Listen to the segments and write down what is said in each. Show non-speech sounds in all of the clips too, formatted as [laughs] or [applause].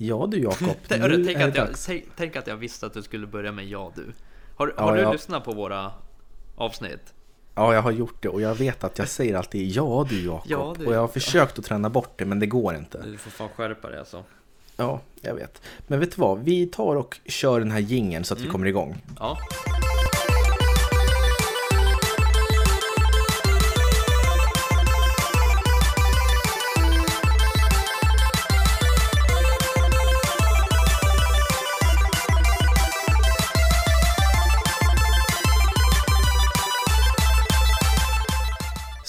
Ja du Jakob, [laughs] Tänk, nu tänk, är att jag, tänk, tänk att jag visste att du skulle börja med ja du. Har, Ja, har du ja. lyssnat på våra avsnitt? Ja, jag har gjort det och jag vet att jag säger alltid ja du Jakob. Ja, och jag har försökt att träna bort det men det går inte. Du får fan skärpa dig alltså. Ja, jag vet. Men vet du vad? Vi tar och kör den här gingen så att Mm. vi kommer igång. Ja.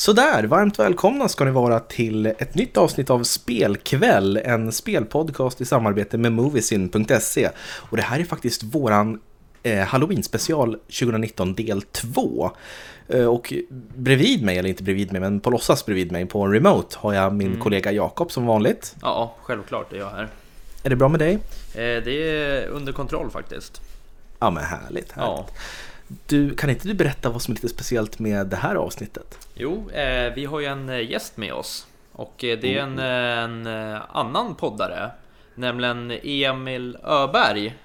Sådär, varmt välkomna ska ni vara till ett nytt avsnitt av Spelkväll, en spelpodcast i samarbete med Moviesin.se. Och det här är faktiskt våran eh, Halloween special 2019 del 2. Eh, och bredvid mig, eller inte bredvid mig, men på låtsas bredvid mig på en remote har jag min Mm. kollega Jakob som vanligt. ja, självklart är jag här. Är det bra med dig? Eh, det är under kontroll faktiskt. Ja men härligt, härligt. Ja. Du, kan inte du berätta vad som är lite speciellt med det här avsnittet? Jo, eh, vi har ju en eh, gäst med oss. Och eh, det är en, eh, en annan poddare. Nämligen Emil Öberg.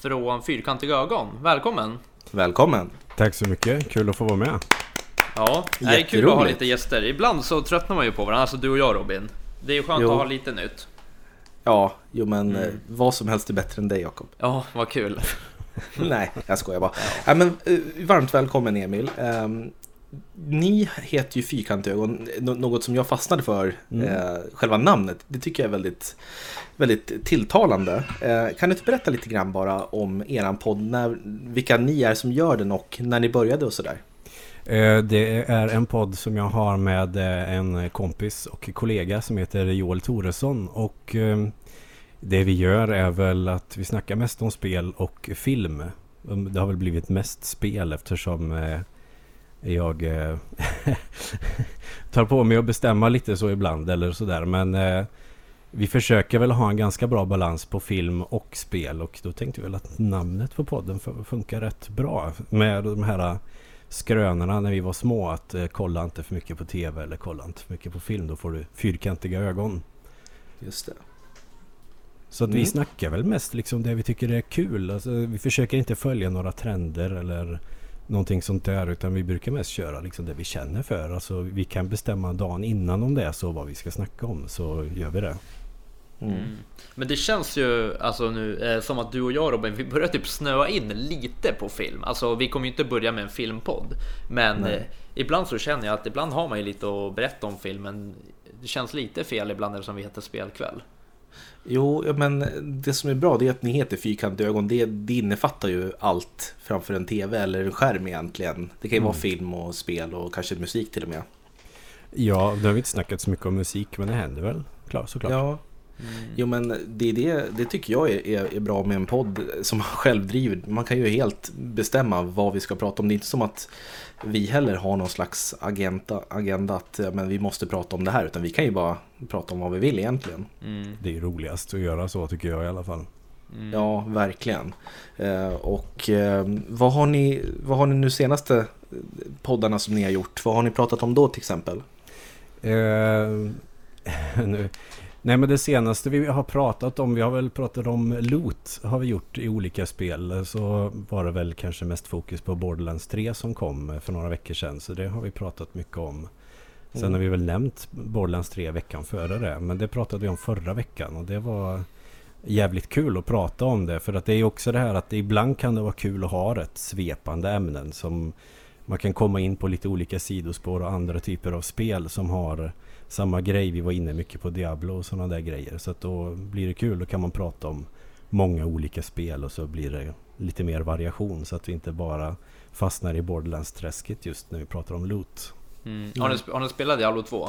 Från Fyrkantiga ögon. Välkommen! Välkommen! Tack så mycket, kul att få vara med. Ja, det är kul att ha lite gäster. Ibland så tröttnar man ju på varandra, alltså du och jag Robin. Det är ju skönt Jo. att ha lite nytt. Ja, jo men Mm. vad som helst är bättre än dig Jakob. Ja, vad kul. [laughs] Nej, jag skojar bara. Ja. men, eh, varmt välkommen Emil. Ehm, ni heter ju Fyrkantögon, nå- något som jag fastnade för, Mm. eh, själva namnet. Det tycker jag är väldigt, väldigt tilltalande. Eh, kan du inte berätta lite grann bara om eran podd, när, vilka ni är som gör den och när ni började och sådär? Eh, Det är en podd som jag har med eh, en kompis och kollega som heter Joel Toresson. Och eh, det vi gör är väl att vi snackar mest om spel och film. Um, det har väl blivit mest spel eftersom eh, jag eh, [laughs] tar på mig att bestämma lite så ibland eller sådär. Men eh, vi försöker väl ha en ganska bra balans på film och spel och då tänkte vi väl att namnet på podden funkar rätt bra med de här skrönorna när vi var små att eh, kolla inte för mycket på tv eller kolla inte för mycket på film då får du fyrkantiga ögon. Just det. Så att Mm. vi snackar väl mest liksom det vi tycker är kul. Alltså, vi försöker inte följa några trender eller någonting sånt där utan vi brukar mest köra liksom det vi känner för. Alltså, vi kan bestämma dagen innan om det är så vad vi ska snacka om så gör vi det. Mm. Mm. Men det känns ju alltså nu eh, som att du och jag Robin, vi börjar typ snöa in lite på film. Alltså vi kommer ju inte börja med en filmpodd. Men eh, ibland så känner jag att ibland har man ju lite att berätta om filmen. Det känns lite fel ibland eftersom vi heter spelkväll. Jo, men det som är bra det är att ni heter Fyrkantiga ögon. Det, det innefattar ju allt framför en tv eller en skärm egentligen. Det kan ju vara Mm. film och spel och kanske musik till och med. Ja, nu har vi inte snackat så mycket om musik men det händer väl klar, såklart. Ja, Mm. jo men det, det, det tycker jag är, är, är bra med en podd som [laughs] man själv driver. Man kan ju helt bestämma vad vi ska prata om. Det är inte som att vi heller har någon slags agenda, agenda att men vi måste prata om det här. Utan vi kan ju bara prata om vad vi vill egentligen. Mm. Det är roligast att göra så tycker jag i alla fall. Mm. Ja, verkligen. Eh, och eh, vad, har ni, vad har ni nu senaste poddarna som ni har gjort? Vad har ni pratat om då till exempel? Eh, [laughs] nu. Nej men det senaste vi har pratat om, vi har väl pratat om loot har vi gjort i olika spel. Så var det väl kanske mest fokus på Borderlands 3 som kom för några veckor sedan. Så det har vi pratat mycket om. Sen Mm. har vi väl nämnt Borderlands 3 veckan före det. Men det pratade vi om förra veckan och det var jävligt kul att prata om det. För att det är ju också det här att ibland kan det vara kul att ha rätt svepande ämnen som man kan komma in på lite olika sidospår och andra typer av spel som har samma grej. Vi var inne mycket på Diablo och sådana där grejer. Så att då blir det kul. Då kan man prata om många olika spel och så blir det lite mer variation. Så att vi inte bara fastnar i Borderlands-träsket just när vi pratar om loot. Mm. Har, ni, sp- har ni spelat Diablo 2?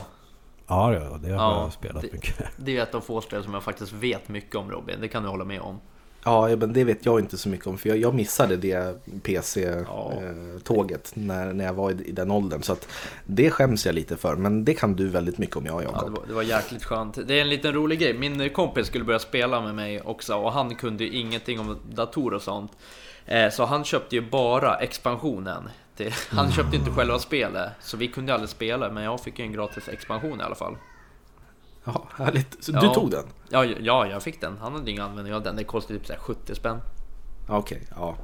Ja, ja det har Ja, jag spelat det- mycket. Det är ett av få spel som jag faktiskt vet mycket om Robin, det kan du hålla med om. Ja, men det vet jag inte så mycket om för jag, jag missade det Ja. PC-tåget när, när jag var i, i den åldern. Så att det skäms jag lite för, men det kan du väldigt mycket om jag, Ja, det, Jakob. var, det var jäkligt skönt. Det är en liten rolig grej. Min kompis skulle börja spela med mig också och han kunde ju ingenting om datorer och sånt. Eh, Så han köpte ju bara expansionen. Han köpte inte själva spelet, så vi kunde aldrig spela, men jag fick ju en gratis expansion i alla fall. Ja, härligt. Så du Ja. tog den? Ja, ja, jag fick den. Han hade ingen användning av den. Det kostade typ så här 70 spänn. Ja, Okej, ja.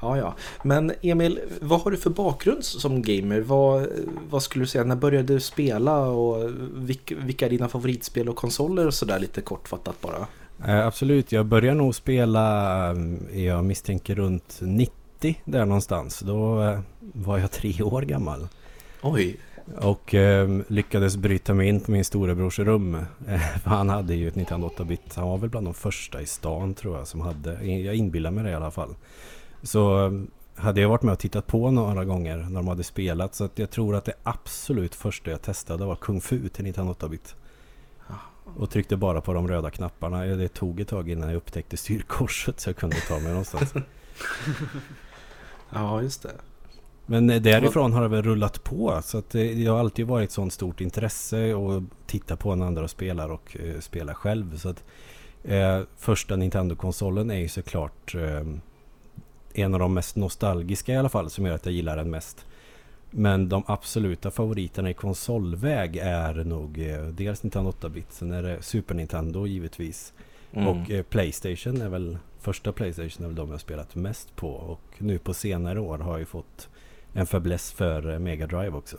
Ja, ja. Men Emil, vad har du för bakgrund som gamer? Vad, vad skulle du säga, när började du spela och vilka, vilka är dina favoritspel och konsoler och sådär lite kortfattat bara? Eh, absolut, jag börjar nog spela, eh, jag misstänker runt 90 där någonstans. Då eh, var jag tre år gammal. Oj, och eh, lyckades bryta mig in på min storebrors rum. Eh, för han hade ju ett 1908-bit. Han var väl bland de första i stan tror jag som hade. Jag inbillar mig det i alla fall. Så eh, hade jag varit med och tittat på några gånger när de hade spelat. Så att jag tror att det absolut första jag testade var Kung Fu till 1908-bit. Och tryckte bara på de röda knapparna. Eh, det tog ett tag innan jag upptäckte styrkorset så jag kunde ta mig någonstans. [laughs] ja just det. Men eh, därifrån har det väl rullat på. Så att det, det har alltid varit ett sånt stort intresse att titta på när andra spelar och eh, spela själv. Så att eh, första Nintendo-konsolen är ju såklart eh, en av de mest nostalgiska i alla fall som gör att jag gillar den mest. Men de absoluta favoriterna i konsolväg är nog eh, dels Nintendo 8-bit, sen är det Super Nintendo givetvis. Mm. Och eh, Playstation är väl första Playstation är väl de jag spelat mest på. Och nu på senare år har jag ju fått en fäbless för eh, Mega Drive också.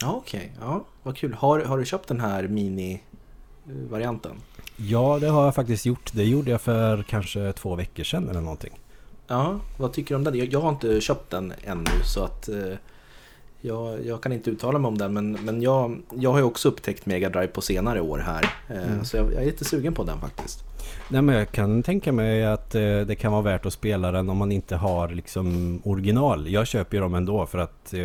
Ja okej, ja vad kul. Har, har du köpt den här mini-varianten? Ja, det har jag faktiskt gjort. Det gjorde jag för kanske två veckor sedan eller någonting. Ja, vad tycker du om den? Jag, jag har inte köpt den ännu så att eh, jag, jag kan inte uttala mig om den men, men jag, jag har ju också upptäckt Mega Drive på senare år här. Eh, Så jag, jag är lite sugen på den faktiskt. Nej men jag kan tänka mig att eh, det kan vara värt att spela den om man inte har liksom original. Jag köper ju dem ändå för att eh,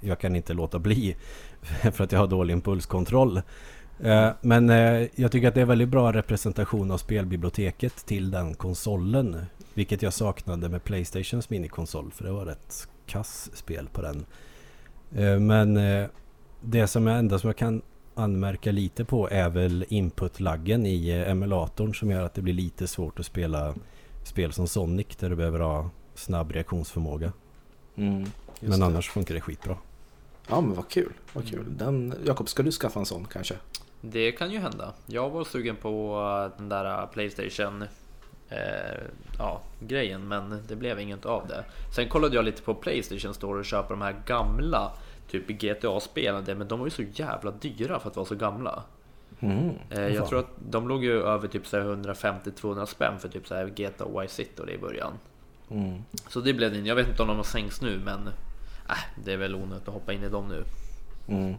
jag kan inte låta bli. [laughs] För att jag har dålig impulskontroll. Men jag tycker att det är väldigt bra representation av spelbiblioteket till den konsolen. Vilket jag saknade med Playstations minikonsol för det var ett kass spel på den. Eh, men eh, det som är enda som jag kan anmärka lite på är väl inputlaggen i eh, emulatorn som gör att det blir lite svårt att spela spel som Sonic där du behöver ha snabb reaktionsförmåga. Mm, Men det. annars funkar det skitbra. Ja men vad kul, vad kul. Den, Jakob, ska du skaffa en sån kanske? Det kan ju hända. Jag var sugen på den där Playstation eh, ja, grejen, men det blev inget av det. Sen kollade jag lite på Playstation Store och köpa de här gamla typ GTA-spelen, men de var ju så jävla dyra för att vara så gamla. Mm. Eh, jag tror att de låg ju över typ så här 150-200 spänn för typ så här GTA Vice City och det i början. Mm. Så det blev det. Jag vet inte om de har sänkts nu, men äh, det är väl onödigt att hoppa in i dem nu. Mm.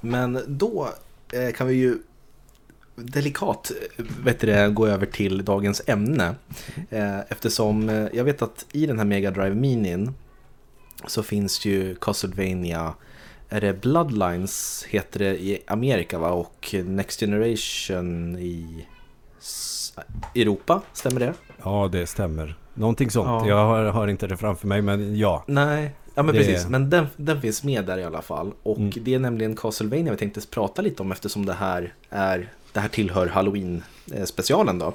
Men då eh, kan vi ju delikat vet du, det, gå över till dagens ämne. Eh, eftersom eh, jag vet att i den här Mega Drive Minin så finns ju Castlevania är det Bloodlines heter det i Amerika va? Och Next Generation i Europa, stämmer det? Ja, det stämmer. Någonting sånt. Ja. Jag har, har inte det framför mig, men ja. Nej, ja men Det- precis. Men den, den finns med där i alla fall. Och Mm. det är nämligen Castlevania vi tänkte prata lite om eftersom det här, är, det här tillhör Halloween-specialen då.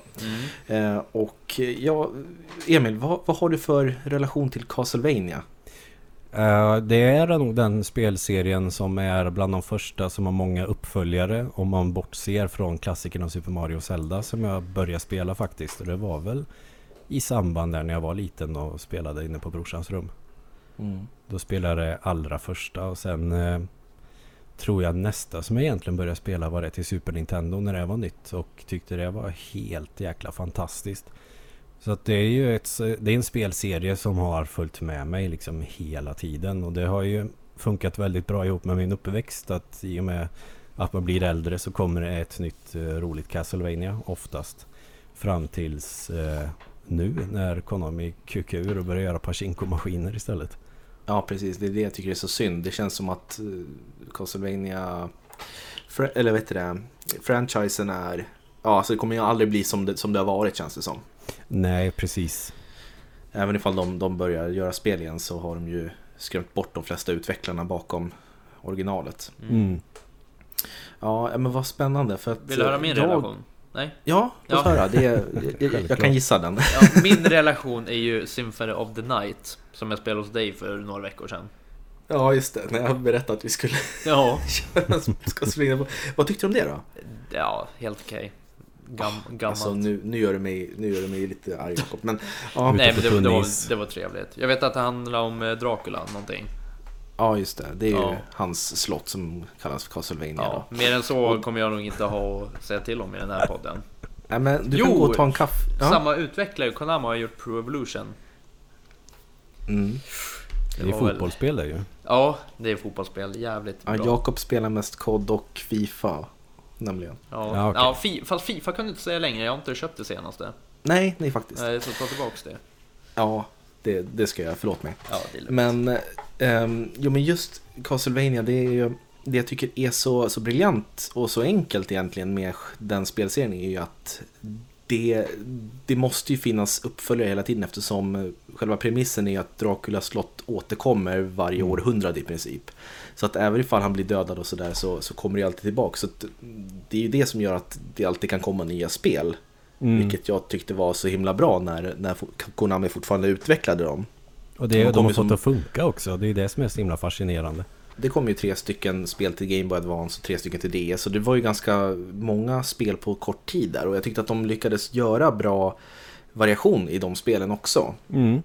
Eh, och ja, Emil, vad, vad har du för relation till Castlevania? Eh, det är nog den spelserien som är bland de första som har många uppföljare om man bortser från klassikerna Super Mario och Zelda som jag började spela faktiskt. Och det var väl i samband där när jag var liten och spelade inne på brorsans rum. Då spelade jag det allra första och sen eh, tror jag nästa som jag egentligen började spela var det till Super Nintendo när det var nytt och tyckte det var helt jäkla fantastiskt. Så att det är ju ett, det är en spelserie som har följt med mig liksom hela tiden och det har ju funkat väldigt bra ihop med min uppväxt att i och med att man blir äldre så kommer det ett nytt eh, roligt Castlevania oftast fram tills eh, nu när Konami kukar ur och börjar göra Pachinko-maskiner istället. Ja, precis. Det är det jag tycker är så synd. Det känns som att eh, Castlevania, eller vet du det, franchisen är, ja, alltså det kommer ju aldrig bli som det, som det har varit känns det som. Nej, precis. Även ifall de, de börjar göra spel igen så har de ju skrämt bort de flesta utvecklarna bakom originalet. Mm. Ja, men vad spännande. För att Vill du höra min jag, relation? Nej? Ja, låt Ja. höra. Det, jag, [laughs] jag, jag kan gissa den. Ja, min relation är ju Symphony of the Night som jag spelade hos dig för några veckor sedan. Ja, just det. När jag berättade att vi skulle [laughs] Ja, ska springa på. Vad tyckte du om det då? ja helt okej. Gam, gammalt. Alltså nu, nu, gör det mig, nu gör det mig lite arg Jakob. Men ja, Nej men det, det, var, det var trevligt. Jag vet att det handlar om eh, Dracula någonting. ja, just det. Det är ju Ja. hans slott som kallas för Castlevania. Ja, då. mer än så kommer jag nog inte ha att säga till om i den här podden. Nej, men du Jo, kan gå och ta en kaffe. Ja. Samma utvecklare, Konami, har gjort Pro Evolution. Mm. Det är var väl- fotbollsspel det ju. Ja, det är fotbollsspel. Jävligt Ja, bra. Jakob spelar mest COD och Fifa. Nämligen. Ja, Ja, okej. ja fi, fast Fifa kunde inte säga längre. Jag har inte köpt det senaste. Nej, nej faktiskt. Nej, så ta tillbaks det. Ja, det, det ska jag. Förlåt mig. Ja, det är lugnt. Men, ehm, jo, men just Castlevania, det är ju det jag tycker är så, så briljant och så enkelt egentligen med den spelserien är ju att det, det måste ju finnas uppföljare hela tiden eftersom eh, själva premissen är att Draculas slott återkommer varje Mm. århundrade i princip. Så att även ifall han blir dödad och sådär så, så kommer det alltid tillbaka. Så att det är ju det som gör att det alltid kan komma nya spel. Mm. Vilket jag tyckte var så himla bra när, när Konami fortfarande utvecklade dem. Och det, De de har kommer fått som- att funka också. Det är det som är så himla fascinerande. Det kom ju tre stycken spel till Game Boy Advance och tre stycken till DS. Så det var ju ganska många spel på kort tid där. Och jag tyckte att de lyckades göra bra variation i de spelen också. Mm.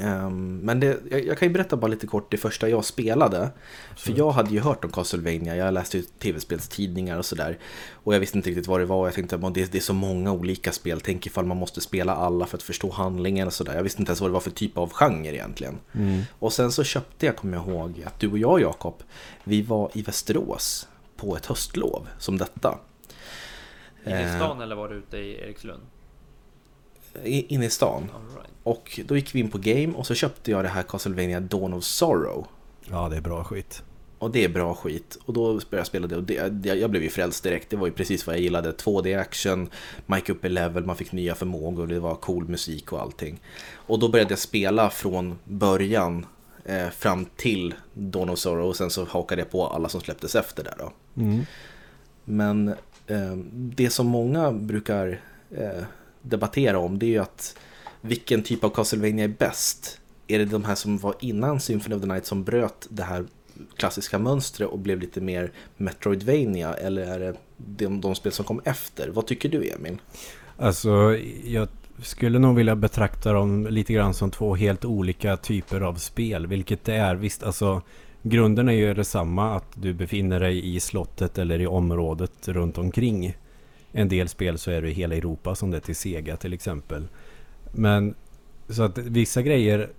Ehm, men det, jag, kan ju berätta bara lite kort det första jag spelade. För jag hade ju hört om Castlevania, jag läste ju tv-spelstidningar och sådär. Och jag visste inte riktigt vad det var, jag tänkte att det, det är så många olika spel, tänk ifall man måste spela alla för att förstå handlingen och sådär. Jag visste inte ens vad det var för typ av genre egentligen. Mm. Och sen så köpte jag, kommer jag ihåg, att du och jag Jakob, vi var i Västerås på ett höstlov som detta. Inne i Eh, stan eller var du ute i Erikslund? Inne i stan. Right. Och då gick vi in på Game och så köpte jag det här Castlevania Dawn of Sorrow. Ja, det är bra skit. Och det är bra skit. Och då började jag spela det och det, jag blev ju frälst direkt. Det var ju precis vad jag gillade. 2D-action, Mike up i level, man fick nya förmågor, det var cool musik och allting. Och då började jag spela från början eh, fram till Dawn of Sorrow och sen så hakade jag på alla som släpptes efter där då. Mm. Men eh, det som många brukar eh, debattera om det är ju att vilken typ av Castlevania är bäst? Är det de här som var innan Symphony of the Night som bröt det här klassiska mönstret och blev lite mer Metroidvania eller är det de, de spel som kom efter? Vad tycker du Emil? Alltså, jag skulle nog vilja betrakta dem lite grann som två helt olika typer av spel, vilket det är. Visst, alltså grunden är ju detsamma, att du befinner dig i slottet eller i området runt omkring. En del spel så är det i hela Europa, som det är till Sega till exempel. Men så att vissa grejer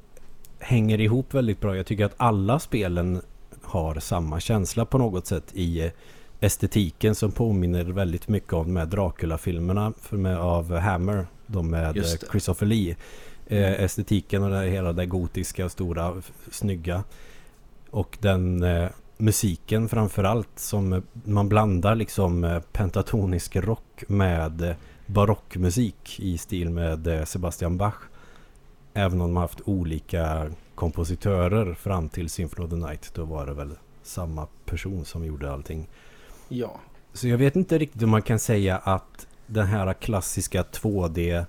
hänger ihop väldigt bra. Jag tycker att alla spelen har samma känsla på något sätt i estetiken som påminner väldigt mycket om de här Dracula-filmerna med, av Hammer. De med. Christopher Lee. Eh, estetiken och det, hela det gotiska, stora, snygga. Och den eh, musiken framförallt som man blandar liksom eh, pentatonisk rock med eh, barockmusik i stil med eh, Sebastian Bach. Även om de haft olika kompositörer fram till Symphony of the Night. Då var det väl samma person som gjorde allting. Ja, Så jag vet inte riktigt om man kan säga att den här klassiska 2D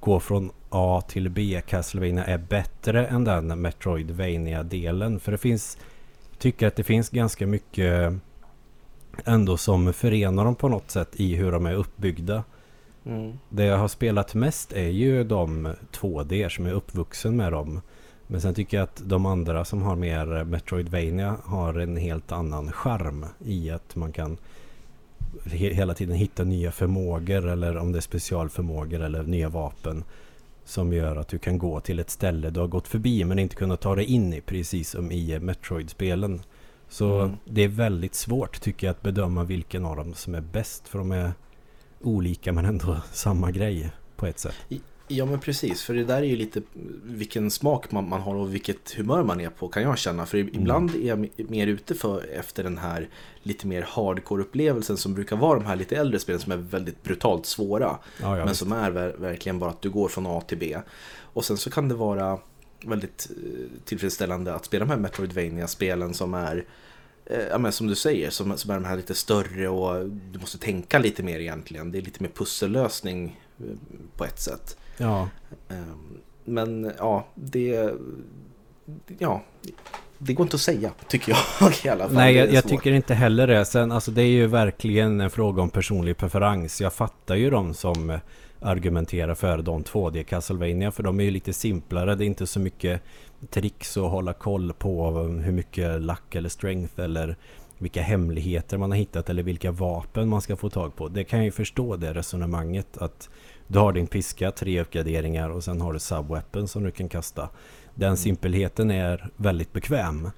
gå från A till B Castlevania är bättre än den Metroidvania-delen. För det finns, tycker att det finns ganska mycket ändå som förenar dem på något sätt i hur de är uppbyggda. mm. Det jag har spelat mest är ju de 2D som är uppvuxen med dem. Men sen tycker jag att de andra som har mer Metroidvania har en helt annan charm i att man kan he- hela tiden hitta nya förmågor eller om det är specialförmågor eller nya vapen som gör att du kan gå till ett ställe du har gått förbi men inte kunnat ta dig in i precis som i Metroid-spelen. Så Mm. det är väldigt svårt tycker jag att bedöma vilken av dem som är bäst för de är olika men ändå samma grej på ett sätt. Ja men precis, för det där är ju lite vilken smak man, man har och vilket humör man är på kan jag känna. För ibland är jag mer ute för efter den här lite mer hardcore-upplevelsen som brukar vara de här lite äldre spelen som är väldigt brutalt svåra. Ja, ja, men visst. som är ver- verkligen bara att du går från A till B. Och sen så kan det vara väldigt eh, tillfredsställande att spela de här Metroidvania-spelen som är eh, Ja, men som du säger, som, som är de här lite större och du måste tänka lite mer egentligen. Det är lite mer pussellösning eh, på ett sätt. Ja, Ehm, Men ja, det... Ja, det går inte att säga, tycker jag [laughs] i alla fall. Nej, jag, jag tycker inte heller det. Sen, alltså, det är ju verkligen en fråga om personlig preferens. Jag fattar ju de som argumenterar för de 2D Castlevania för de är ju lite simplare. Det är inte så mycket tricks att hålla koll på hur mycket lack eller strength eller vilka hemligheter man har hittat eller vilka vapen man ska få tag på. Det kan jag ju förstå det resonemanget att du har din piska, tre uppgraderingar och sen har du subweapon som du kan kasta. Den simpelheten är väldigt bekväm.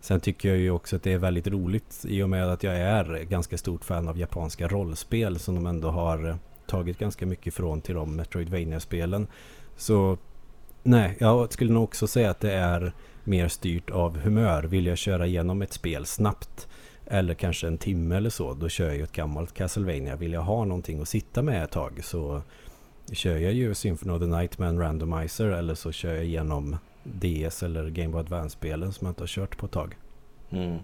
Sen tycker jag ju också att det är väldigt roligt i och med att jag är ganska stort fan av japanska rollspel som de ändå har tagit ganska mycket från till de Metroidvania-spelen. Så nej, jag skulle nog också säga att det är mer styrt av humör. Vill jag köra igenom ett spel snabbt eller kanske en timme eller så, då kör jag ju ett gammalt Castlevania. Vill jag ha någonting att sitta med ett tag så kör jag ju Symphony of the Night med en randomizer eller så kör jag igenom DS eller Game Boy Advance-spelen som jag inte har kört på ett tag. Mm.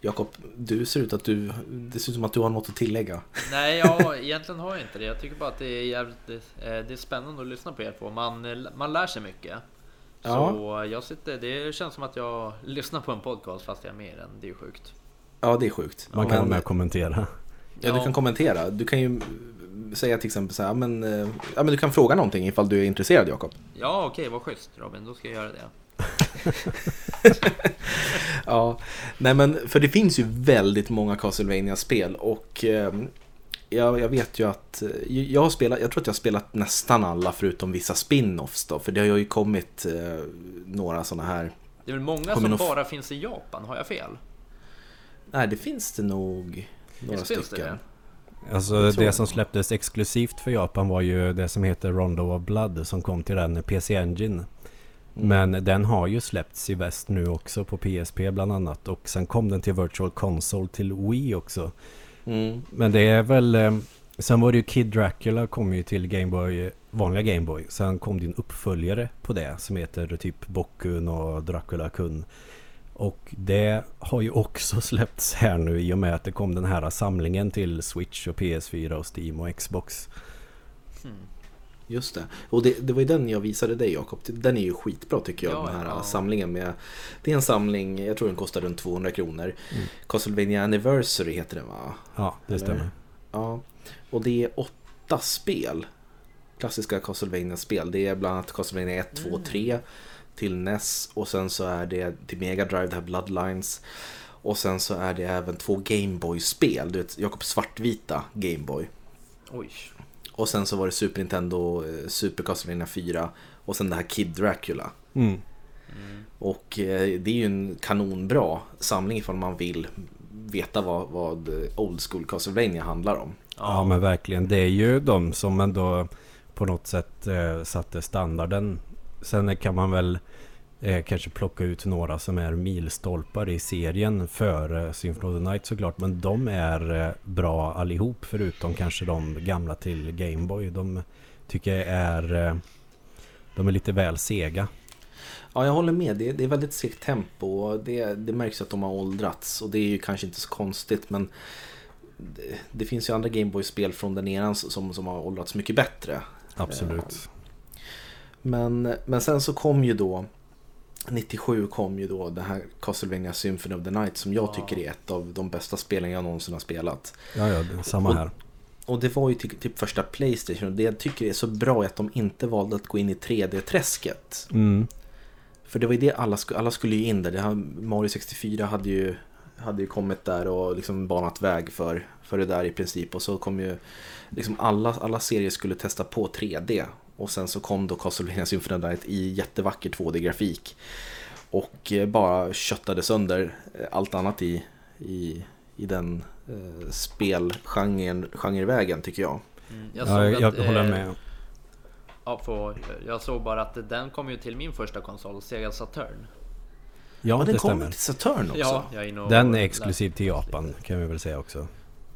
Jakob, du ser ut att du, det ser ut som att du har något att tillägga. Nej, ja, [laughs] egentligen har jag inte det. Jag tycker bara att det är jävligt det, eh, det är spännande att lyssna på er två. Man, eh, man lär sig mycket. Ja. Så jag sitter, det känns som att jag lyssnar på en podcast fast jag är med i den. Det är ju sjukt. Ja, det är sjukt. Man kan Men- vara med och kommentera. Ja, du kan kommentera. Du kan ju säga till exempel så här, men, eh, ja, men du kan fråga någonting ifall du är intresserad Jakob. Ja, okej, vad schysst Robin. Då ska jag göra det. [laughs] Ja, nej men för det finns ju väldigt många castlevania spel och eh, jag, jag vet ju att eh, jag har spelat, jag tror att jag har spelat nästan alla förutom vissa spin-offs då, för det har ju kommit eh, några sådana här. Det är väl många som f- bara finns i Japan, har jag fel? Nej, det finns det nog några Visst finns det stycken. Alltså det som släpptes exklusivt för Japan var ju det som heter Rondo of Blood som kom till den PC Engine. Mm. Men den har ju släppts i väst nu också på PSP bland annat och sen kom den till Virtual Console till Wii också. Mm. Men det är väl... eh, Sen var det ju Kid Dracula kom ju till Gameboy, vanliga Gameboy. Sen kom en uppföljare på det som heter typ Bokkun och Dracula Kun. Och det har ju också [laughs] släppts här nu i och med att det kom den här samlingen till Switch och PS4 och Steam och Xbox. Hmm. Just det. Och det, det var ju den jag visade dig Jakob. Den är ju skitbra tycker jag, Ja, den här ja. samlingen med. Det är en samling, jag tror den kostar runt 200 kronor. Mm. Castlevania Anniversary heter den va? Ja, det Eller? stämmer. Ja. Och det är åtta spel. Klassiska Castlevania-spel. Det är bland annat Castlevania 1, 2, 3 till NES. Och sen så är det till Mega Drive, det här Bloodlines. Och sen så är det även två Gameboy-spel. Du vet, Jakob svartvita Gameboy. Oj. Och sen så var det Super Nintendo, eh, Super Castlevania 4 och sen det här Kid Dracula. Mm. Mm. Och eh, det är ju en kanonbra samling ifall man vill veta vad, vad Old School Castlevania handlar om. Ja men verkligen. Det är ju de som ändå på något sätt eh, satte standarden. Sen kan man väl eh, kanske plocka ut några som är milstolpar i serien för eh, Symphony of the Night såklart. Men de är eh, bra allihop förutom kanske de gamla till Gameboy. De tycker jag är, eh, de är lite väl sega. Ja, jag håller med. Det, det är väldigt segt tempo och det, det märks att de har åldrats och det är ju kanske inte så konstigt men det, det finns ju andra Gameboy-spel från den eran som, som har åldrats mycket bättre. Absolut. Men, men sen så kom ju då 97 kom ju då det här Castlevania Symphony of the Night som jag Ja. tycker är ett av de bästa spelen jag någonsin har spelat. Ja, ja, det är samma här. Och det var ju typ, typ första Playstation och det jag tycker är så bra är att de inte valde att gå in i 3D-träsket. Mm. För det var ju det alla, alla skulle ju in där. Det här, Mario 64 hade ju, hade ju kommit där och liksom banat väg för, för det där i princip. Och så kom ju liksom alla, alla serier skulle testa på 3D. Och sen så kom då Castlevania Symphony of the Night i jättevacker 2D-grafik. Och eh, bara köttade sönder eh, allt annat i, i, i den eh, spelgenren genrevägen tycker jag. Mm. Jag, Ja, såg jag, jag att, håller eh, med. Ja, på, jag såg bara att den kom ju till min första konsol, Sega Saturn. Ja, Ja, den det kom stämmer. till Saturn också. Ja, jag Den är exklusiv till lite. Japan kan vi väl säga också.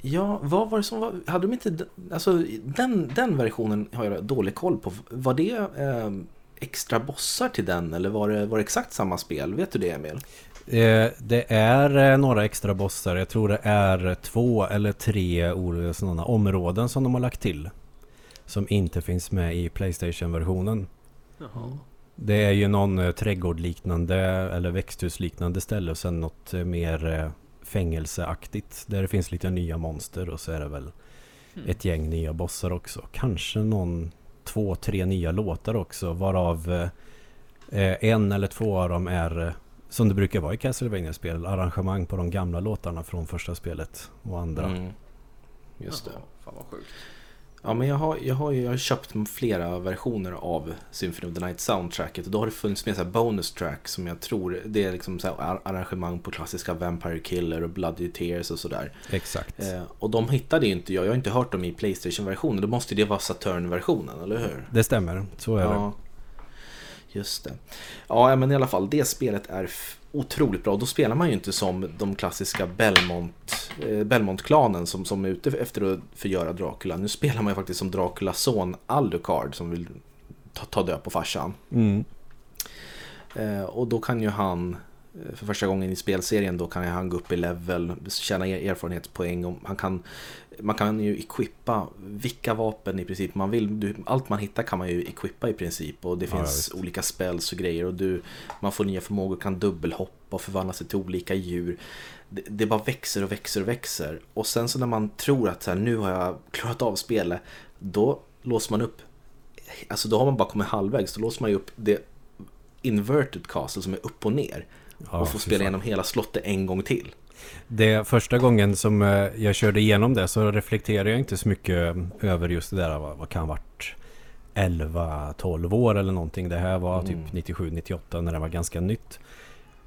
Ja, vad var det som var... Hade de inte... Alltså, den, den versionen har jag dålig koll på. Var det eh, extra bossar till den eller var det, var det exakt samma spel? Vet du det Emil? Eh, det är eh, några extra bossar. Jag tror det är två eller tre sådana områden som de har lagt till. Som inte finns med i Playstation-versionen. Jaha. Det är ju någon eh, trädgårdliknande eller växthusliknande ställe och sen något eh, mer eh, fängelseaktigt. Där det finns lite nya monster och så är det väl Mm. ett gäng nya bossar också. Kanske någon två, tre nya låtar också varav eh, eh, en eller två av dem är eh, som det brukar vara i Castlevania-spel, arrangemang på de gamla låtarna från första spelet och andra. Mm. Just det. Jaha, Fan vad sjukt. Ja, men jag har, jag har jag har köpt flera versioner av Symphony of the Night soundtracket och då har det funnits med så här bonus track som jag tror det är liksom så arrangemang på klassiska Vampire Killer och Bloody Tears och sådär. Exakt. Eh, och de hittade ju inte jag, jag har inte hört dem i Playstation-versionen, då måste det vara Saturn-versionen, eller hur? Det stämmer, så är det. Ja, just det. Ja, men i alla fall, det spelet är otroligt bra. Då spelar man ju inte som de klassiska Belmont, Belmont-klanen som, som är ute efter att förgöra Dracula. Nu spelar man ju faktiskt som Draculas son Alucard som vill ta, ta död på farsan. Mm. Eh, och då kan ju han, eh, för första gången i spelserien, då kan han gå upp i level, tjäna er- erfarenhetspoäng. Och han kan, man kan ju equippa vilka vapen i princip man vill. Du, allt man hittar kan man ju equippa i princip. Och det Ja, finns olika spells och grejer. Och du, man får nya förmågor, kan dubbelhoppa och förvandla sig till olika djur. Det, det bara växer och växer och växer. Och sen så när man tror att så här, nu har jag klarat av spelet, då låser man upp Alltså då har man bara kommit halvvägs, då låser man ju upp det inverted castle som är upp och ner. Ja, och får spela igenom hela slottet en gång till. Det första gången som eh, jag körde igenom det så reflekterade jag inte så mycket över just det där. Vad, vad kan varit 11-12 år eller någonting. Det här var typ Mm. 97-98 när det var ganska nytt.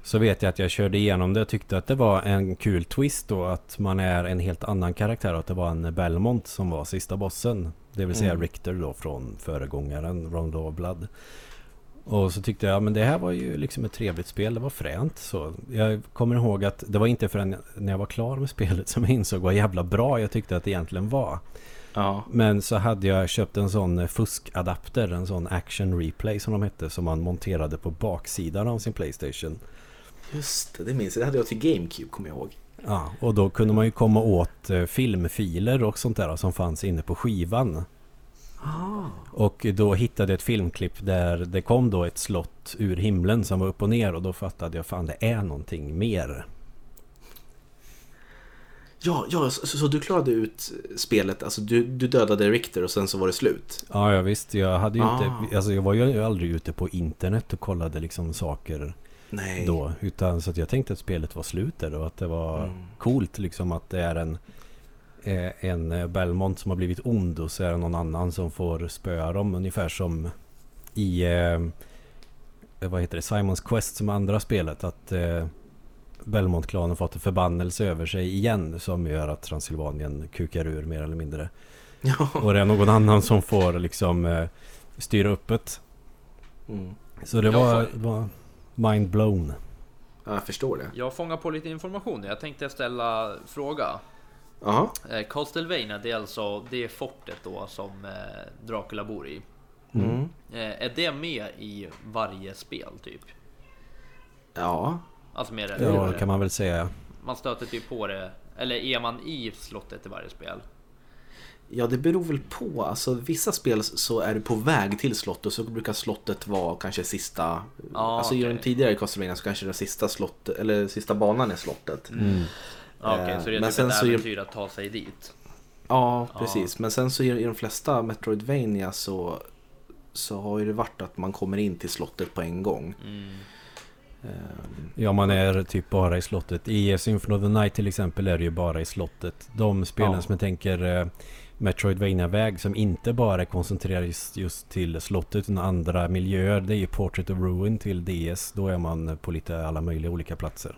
Så vet jag att jag körde igenom det och tyckte att det var en kul twist då. Att man är en helt annan karaktär och att det var en Belmont som var sista bossen. Det vill säga Mm. Richter då från föregångaren Rondo of Blood. Och så tyckte jag, men det här var ju liksom ett trevligt spel, det var fränt. Så jag kommer ihåg att det var inte förrän när jag var klar med spelet som jag insåg vad jävla bra jag tyckte att det egentligen var. Ja, Men så hade jag köpt en sån eh, fuskadapter, en sån action replay som de hette, som man monterade på baksidan av sin Playstation. just det, det minns jag. Det hade jag till GameCube, kommer jag ihåg. Ja, och då kunde man ju komma åt eh, filmfiler och sånt där som fanns inne på skivan. Ah. Och då hittade jag ett filmklipp där det kom då ett slott ur himlen som var upp och ner och då fattade jag fan det är någonting mer. Ja, ja så, så du klarade ut spelet, alltså du, du dödade Richter och sen så var det slut? Ja, ja visst. Jag hade ju Ah. inte... Alltså jag var ju aldrig ute på internet och kollade liksom saker Nej. då. Utan så att jag tänkte att spelet var slut där och att det var Mm. coolt liksom att det är en... eh, En eh, Belmont som har blivit ond och så är det någon annan som får spöa dem ungefär som i... Eh, vad heter det? Simons Quest som andra spelet. Att eh, Belmont-klanen fått en förbannelse över sig igen som gör att Transylvanien kukar ur mer eller mindre. Ja. Och det är någon annan som får liksom eh, styra upp det. Mm. Så det var, får- var mind blown. ja, jag förstår det. Jag fångar på lite information. Jag tänkte ställa fråga. Jaha. Eh, Castlevania, det är alltså det fortet då som eh, Dracula bor i. Mm. Eh, är det med i varje spel typ? Ja. Alltså mer eller Ja, mindre. det kan man väl säga. Man stöter typ på det. Eller är man i slottet i varje spel? Ja, det beror väl på. Alltså, vissa spel så är du på väg till slottet så brukar slottet vara kanske sista... Ja, alltså i de tidigare Castlevania så kanske den sista slottet, eller sista banan är slottet. Mm. Ja, Okej, Eh, så det är men typ sen ett så äventyr att ta sig dit. Ja, precis. Men sen så i, i de flesta Metroidvania så, så har ju det varit att man kommer in till slottet på en gång. Mm. Ehm, Ja, man är typ bara i slottet. I Symphony of the Night till exempel är det ju bara i slottet. De spelen Ja. som jag tänker eh, Metroidvania-väg som inte bara är koncentrerade just, just till slottet utan andra miljöer. Det är ju Portrait of Ruin till DS. Då är man på lite alla möjliga olika platser.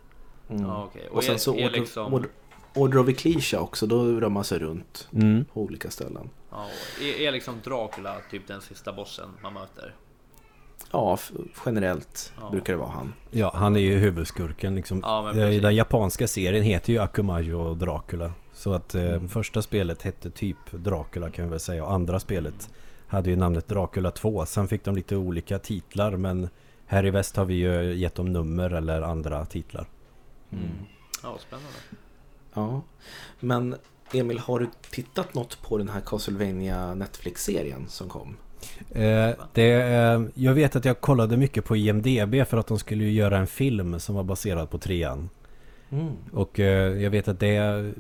Mm. Ja, okej. Och sen är- så är Order, liksom- Order, Order of Ecclesia också, då rör man sig runt Mm. på olika ställen. Ja, och är, är liksom Dracula typ den sista bossen man möter? Ja, generellt Ja. brukar det vara han. Ja, han är ju huvudskurken liksom. Ja, Eh. Den japanska serien heter ju Akumajo och Dracula. Så att eh, Mm. första spelet hette typ Dracula kan vi väl säga. Och andra spelet hade ju namnet Dracula 2. Sen fick de lite olika titlar men här i väst har vi ju gett dem nummer eller andra titlar. Mm. Ja, spännande. Ja, men Emil, har du tittat något på den här Castlevania Netflix-serien som kom? Eh, det, eh, jag vet att jag kollade mycket på IMDB för att de skulle göra en film som var baserad på trean. Mm. Och eh, jag vet att det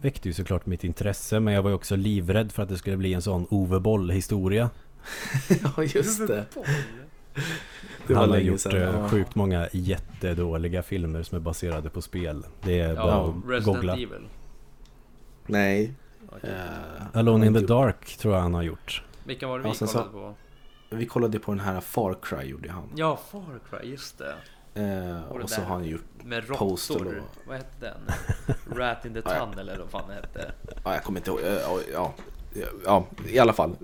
väckte ju såklart mitt intresse men jag var ju också livrädd för att det skulle bli en sån Ove Boll historia. [laughs] ja, just det. Det Han har gjort sedan, eh, ja. sjukt många jättedåliga filmer som är baserade på spel. Det är bara Ja, att Resident googla. Evil. Nej. Okej. eh, Alone in the Dark tror jag han har gjort. Vilken var det Ja, vi så- kollade på? Vi kollade på den här Far Cry gjorde han. Ja, Far Cry, just det. Eh, Och det och så har han gjort, Med Postal och- Vad hette den? Rat in the [laughs] Ja, ja. Tunnel eller vad fan det hette. ja, jag kommer inte ihåg, ja, ja, ja, i alla fall.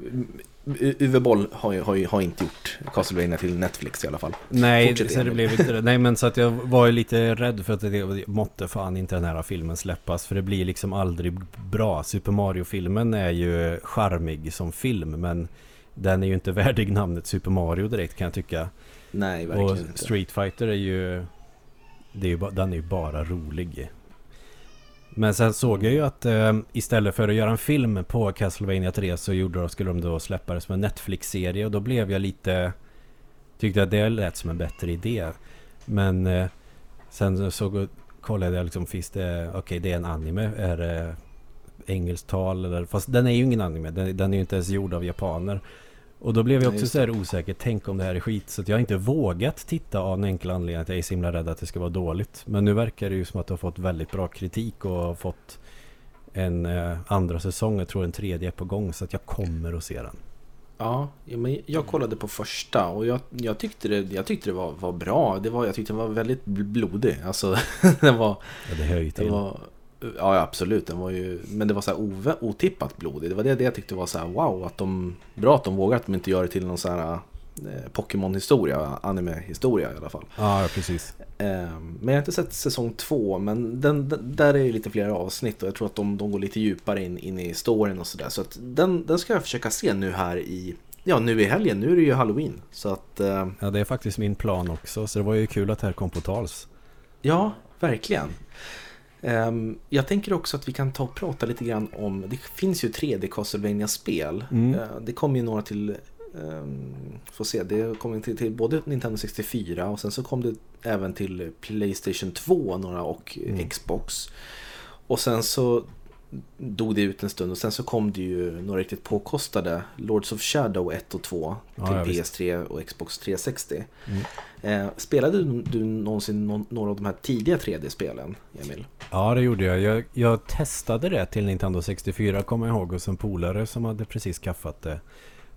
Uwe Boll har, har, har inte gjort Castlevania till Netflix i alla fall. Nej, Fortsätt, så det blev inte det. Nej, men så att jag var ju lite rädd för att det måtte fan inte den här filmen släppas. För det blir liksom aldrig bra. Super Mario-filmen är ju charmig som film, men den är ju inte [laughs] värdig namnet Super Mario direkt kan jag tycka. Nej, verkligen Och. Street Fighter är ju... Det är ju den är ju bara rolig. Men sen såg jag ju att eh, istället för att göra en film på Castlevania 3 så gjorde de, skulle de då släppa det som en Netflix-serie och då blev jag lite... Tyckte att det lät som en bättre idé. Men eh, sen så kollade jag liksom, finns det... Okej, det är en anime. Är det engelskt tal eller... Fast den är ju ingen anime. Den, den är ju inte ens gjord av japaner. Och då blev jag också så här osäker. Tänk om det här är skit. Så jag har inte vågat titta av en enkel anledning att jag är så himla rädd att det ska vara dåligt. Men nu verkar det ju som att det har fått väldigt bra kritik och har fått en eh, andra säsong. Jag tror en tredje är på gång. Så att jag kommer att se den. Ja, men jag kollade på första och jag, jag tyckte det, jag tyckte det var, var bra. Det var, jag tyckte den var väldigt bl- blodig. Alltså, [laughs] den var, Ja, det ju den var ja, absolut. Den var ju, men det var så här otippat blodig. Det var det, det jag tyckte var så här wow. Att de, bra att de vågar att de inte gör det till någon så här eh, Pokémon-historia, anime-historia i alla fall. Ja, precis. Eh, men jag har inte sett säsong två, men den, den, där är ju lite fler avsnitt och jag tror att de, de går lite djupare in, in i storyn och sådär. Så att den, den ska jag försöka se nu här i, ja nu i helgen, nu är det ju halloween. Så att, eh, Ja, det är faktiskt min plan också. Så det var ju kul att det här kom på tals. ja, verkligen. Ehm, jag tänker också att vi kan ta och prata lite grann om, det finns ju 3D Castlevania spel Mm. Eh, det kom ju några till, um, får se, det kom till, till både Nintendo 64 och sen så kom det även till Playstation 2 några och Mm. Xbox. Och sen så dog det ut en stund och sen så kom det ju några riktigt påkostade Lords of Shadow 1 och 2 till Ja, ja, visst. PS3 och Xbox 360. Mm. Eh, spelade du, du någonsin någon, några av de här tidiga 3D-spelen, Emil? Ja, det gjorde jag. jag. Jag testade det till Nintendo 64, kommer jag ihåg, hos en polare som hade precis skaffat det.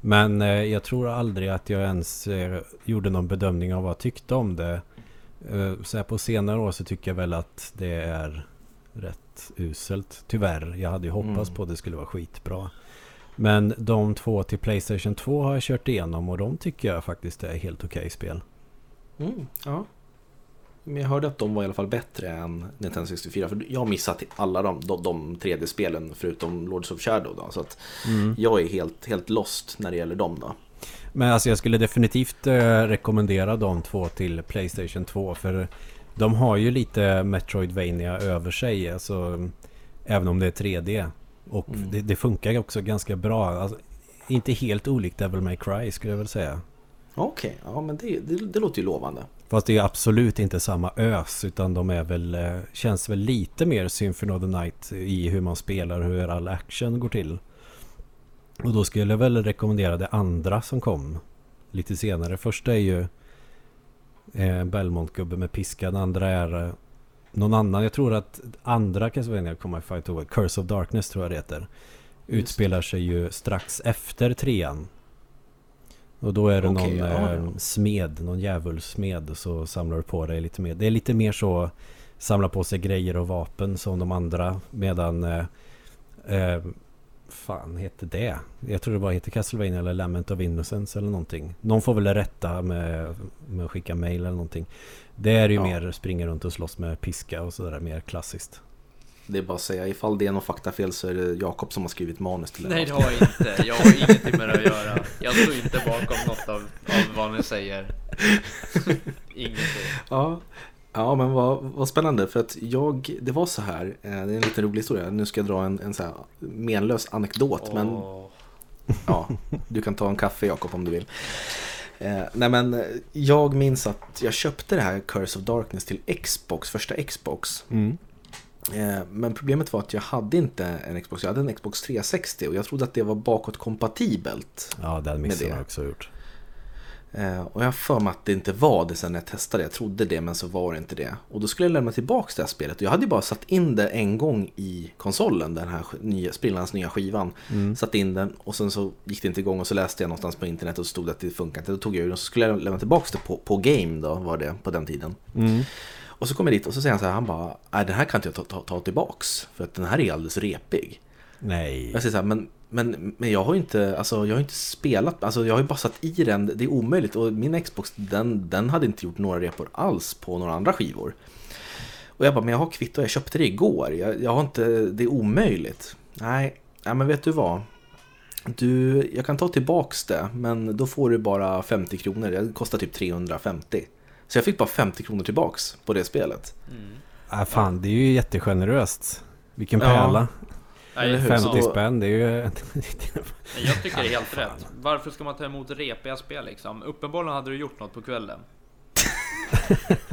Men eh, jag tror aldrig att jag ens eh, gjorde någon bedömning av vad jag tyckte om det. Eh, så här på senare år så tycker jag väl att det är rätt uselt. Tyvärr. Jag hade ju hoppats Mm. på att det skulle vara skitbra. Men de två till Playstation 2 har jag kört igenom och de tycker jag faktiskt är helt okej spel. Mm, ja. Men jag hörde att de var i alla fall bättre än Nintendo 64. För jag har missat alla de, de, de 3D-spelen förutom Lords of Shadow. Då, så att jag är helt, helt lost när det gäller dem. Då. Men alltså jag skulle definitivt eh, rekommendera de två till Playstation 2 för de har ju lite Metroidvania över sig. Alltså, även om det är 3D. Och Mm. det, det funkar också ganska bra. Alltså, inte helt olikt Devil May Cry skulle jag väl säga. Okej, ja men det, det, det låter ju lovande. Fast det är absolut inte samma ös utan de är väl, eh, känns väl lite mer Symphony of the Night i hur man spelar och hur all action går till. Och då skulle jag väl rekommendera det andra som kom lite senare. Första är ju eh, Belmont-gubbe med piska. Den andra är eh, någon annan. Jag tror att andra Castlevania kommer jag fight over. Curse of Darkness tror jag det heter. Utspelar sig ju strax efter trean. Och då är det Okej, någon ja, eh, smed, någon djävulsmed så samlar du på dig lite mer. Det är lite mer så samla på sig grejer och vapen som de andra medan eh, eh, fan heter det? Jag tror det bara heter Castlevania eller Lament of Innocence eller någonting. Någon får väl rätta med, med att skicka mail eller någonting. Det är ju Ja. mer springa runt och slåss med piska och sådär mer klassiskt. Det är bara att säga, ifall det är något faktafel så är det Jakob som har skrivit manus till det. Nej det har jag inte. Jag har ingenting med det att göra. Jag står inte bakom något av, av vad ni säger. [laughs] Ingenting. Ja, Ja, men vad, vad spännande. För att jag, det var så här, eh, det är en liten rolig historia. Nu ska jag dra en, en så här menlös anekdot. Men Åh. ja, du kan ta en kaffe Jakob om du vill. Eh, nej men jag minns att jag köpte det här Curse of Darkness till Xbox, första Xbox. Mm. Eh, men problemet var att jag hade inte en Xbox, jag hade en Xbox 360 och jag trodde att det var bakåtkompatibelt. Ja, den missen det. har jag också gjort. Eh, och jag har för mig att det inte var det sen jag testade. Jag trodde det men så var det inte det. Och då skulle jag lämna tillbaka det här spelet. Och jag hade ju bara satt in det en gång i konsolen, den här nya, sprillans nya skivan. Satt in den och sen så gick det inte igång och så läste jag någonstans på internet och stod att det funkar inte. Då tog jag den och så skulle jag lämna tillbaka det på, på Game då, var det på den tiden. Mm. Och så kommer jag dit och så säger han så här, han bara, nej den här kan inte jag ta, ta, ta tillbaks. För att den här är alldeles repig. Nej. Jag säger så här, men, men, men jag har ju inte, alltså, jag har inte spelat, alltså, jag har ju bara satt i den, det är omöjligt. Och min Xbox, den, den hade inte gjort några repor alls på några andra skivor. Och jag bara, men jag har kvitto, jag köpte det igår, jag, jag har inte, det är omöjligt. Nej, nej, men vet du vad? Du, jag kan ta tillbaks det, men då får du bara 50 kronor, det kostar typ 350. Så jag fick bara 50 kronor tillbaks på det spelet. Ah, fan, det är ju jättegeneröst. Vilken Ja. pärla. Hur? 50 Så- spänn, det är ju... [laughs] Men jag tycker det är helt rätt. Varför ska man ta emot repiga spel liksom? Uppenbarligen hade du gjort något på kvällen. [laughs]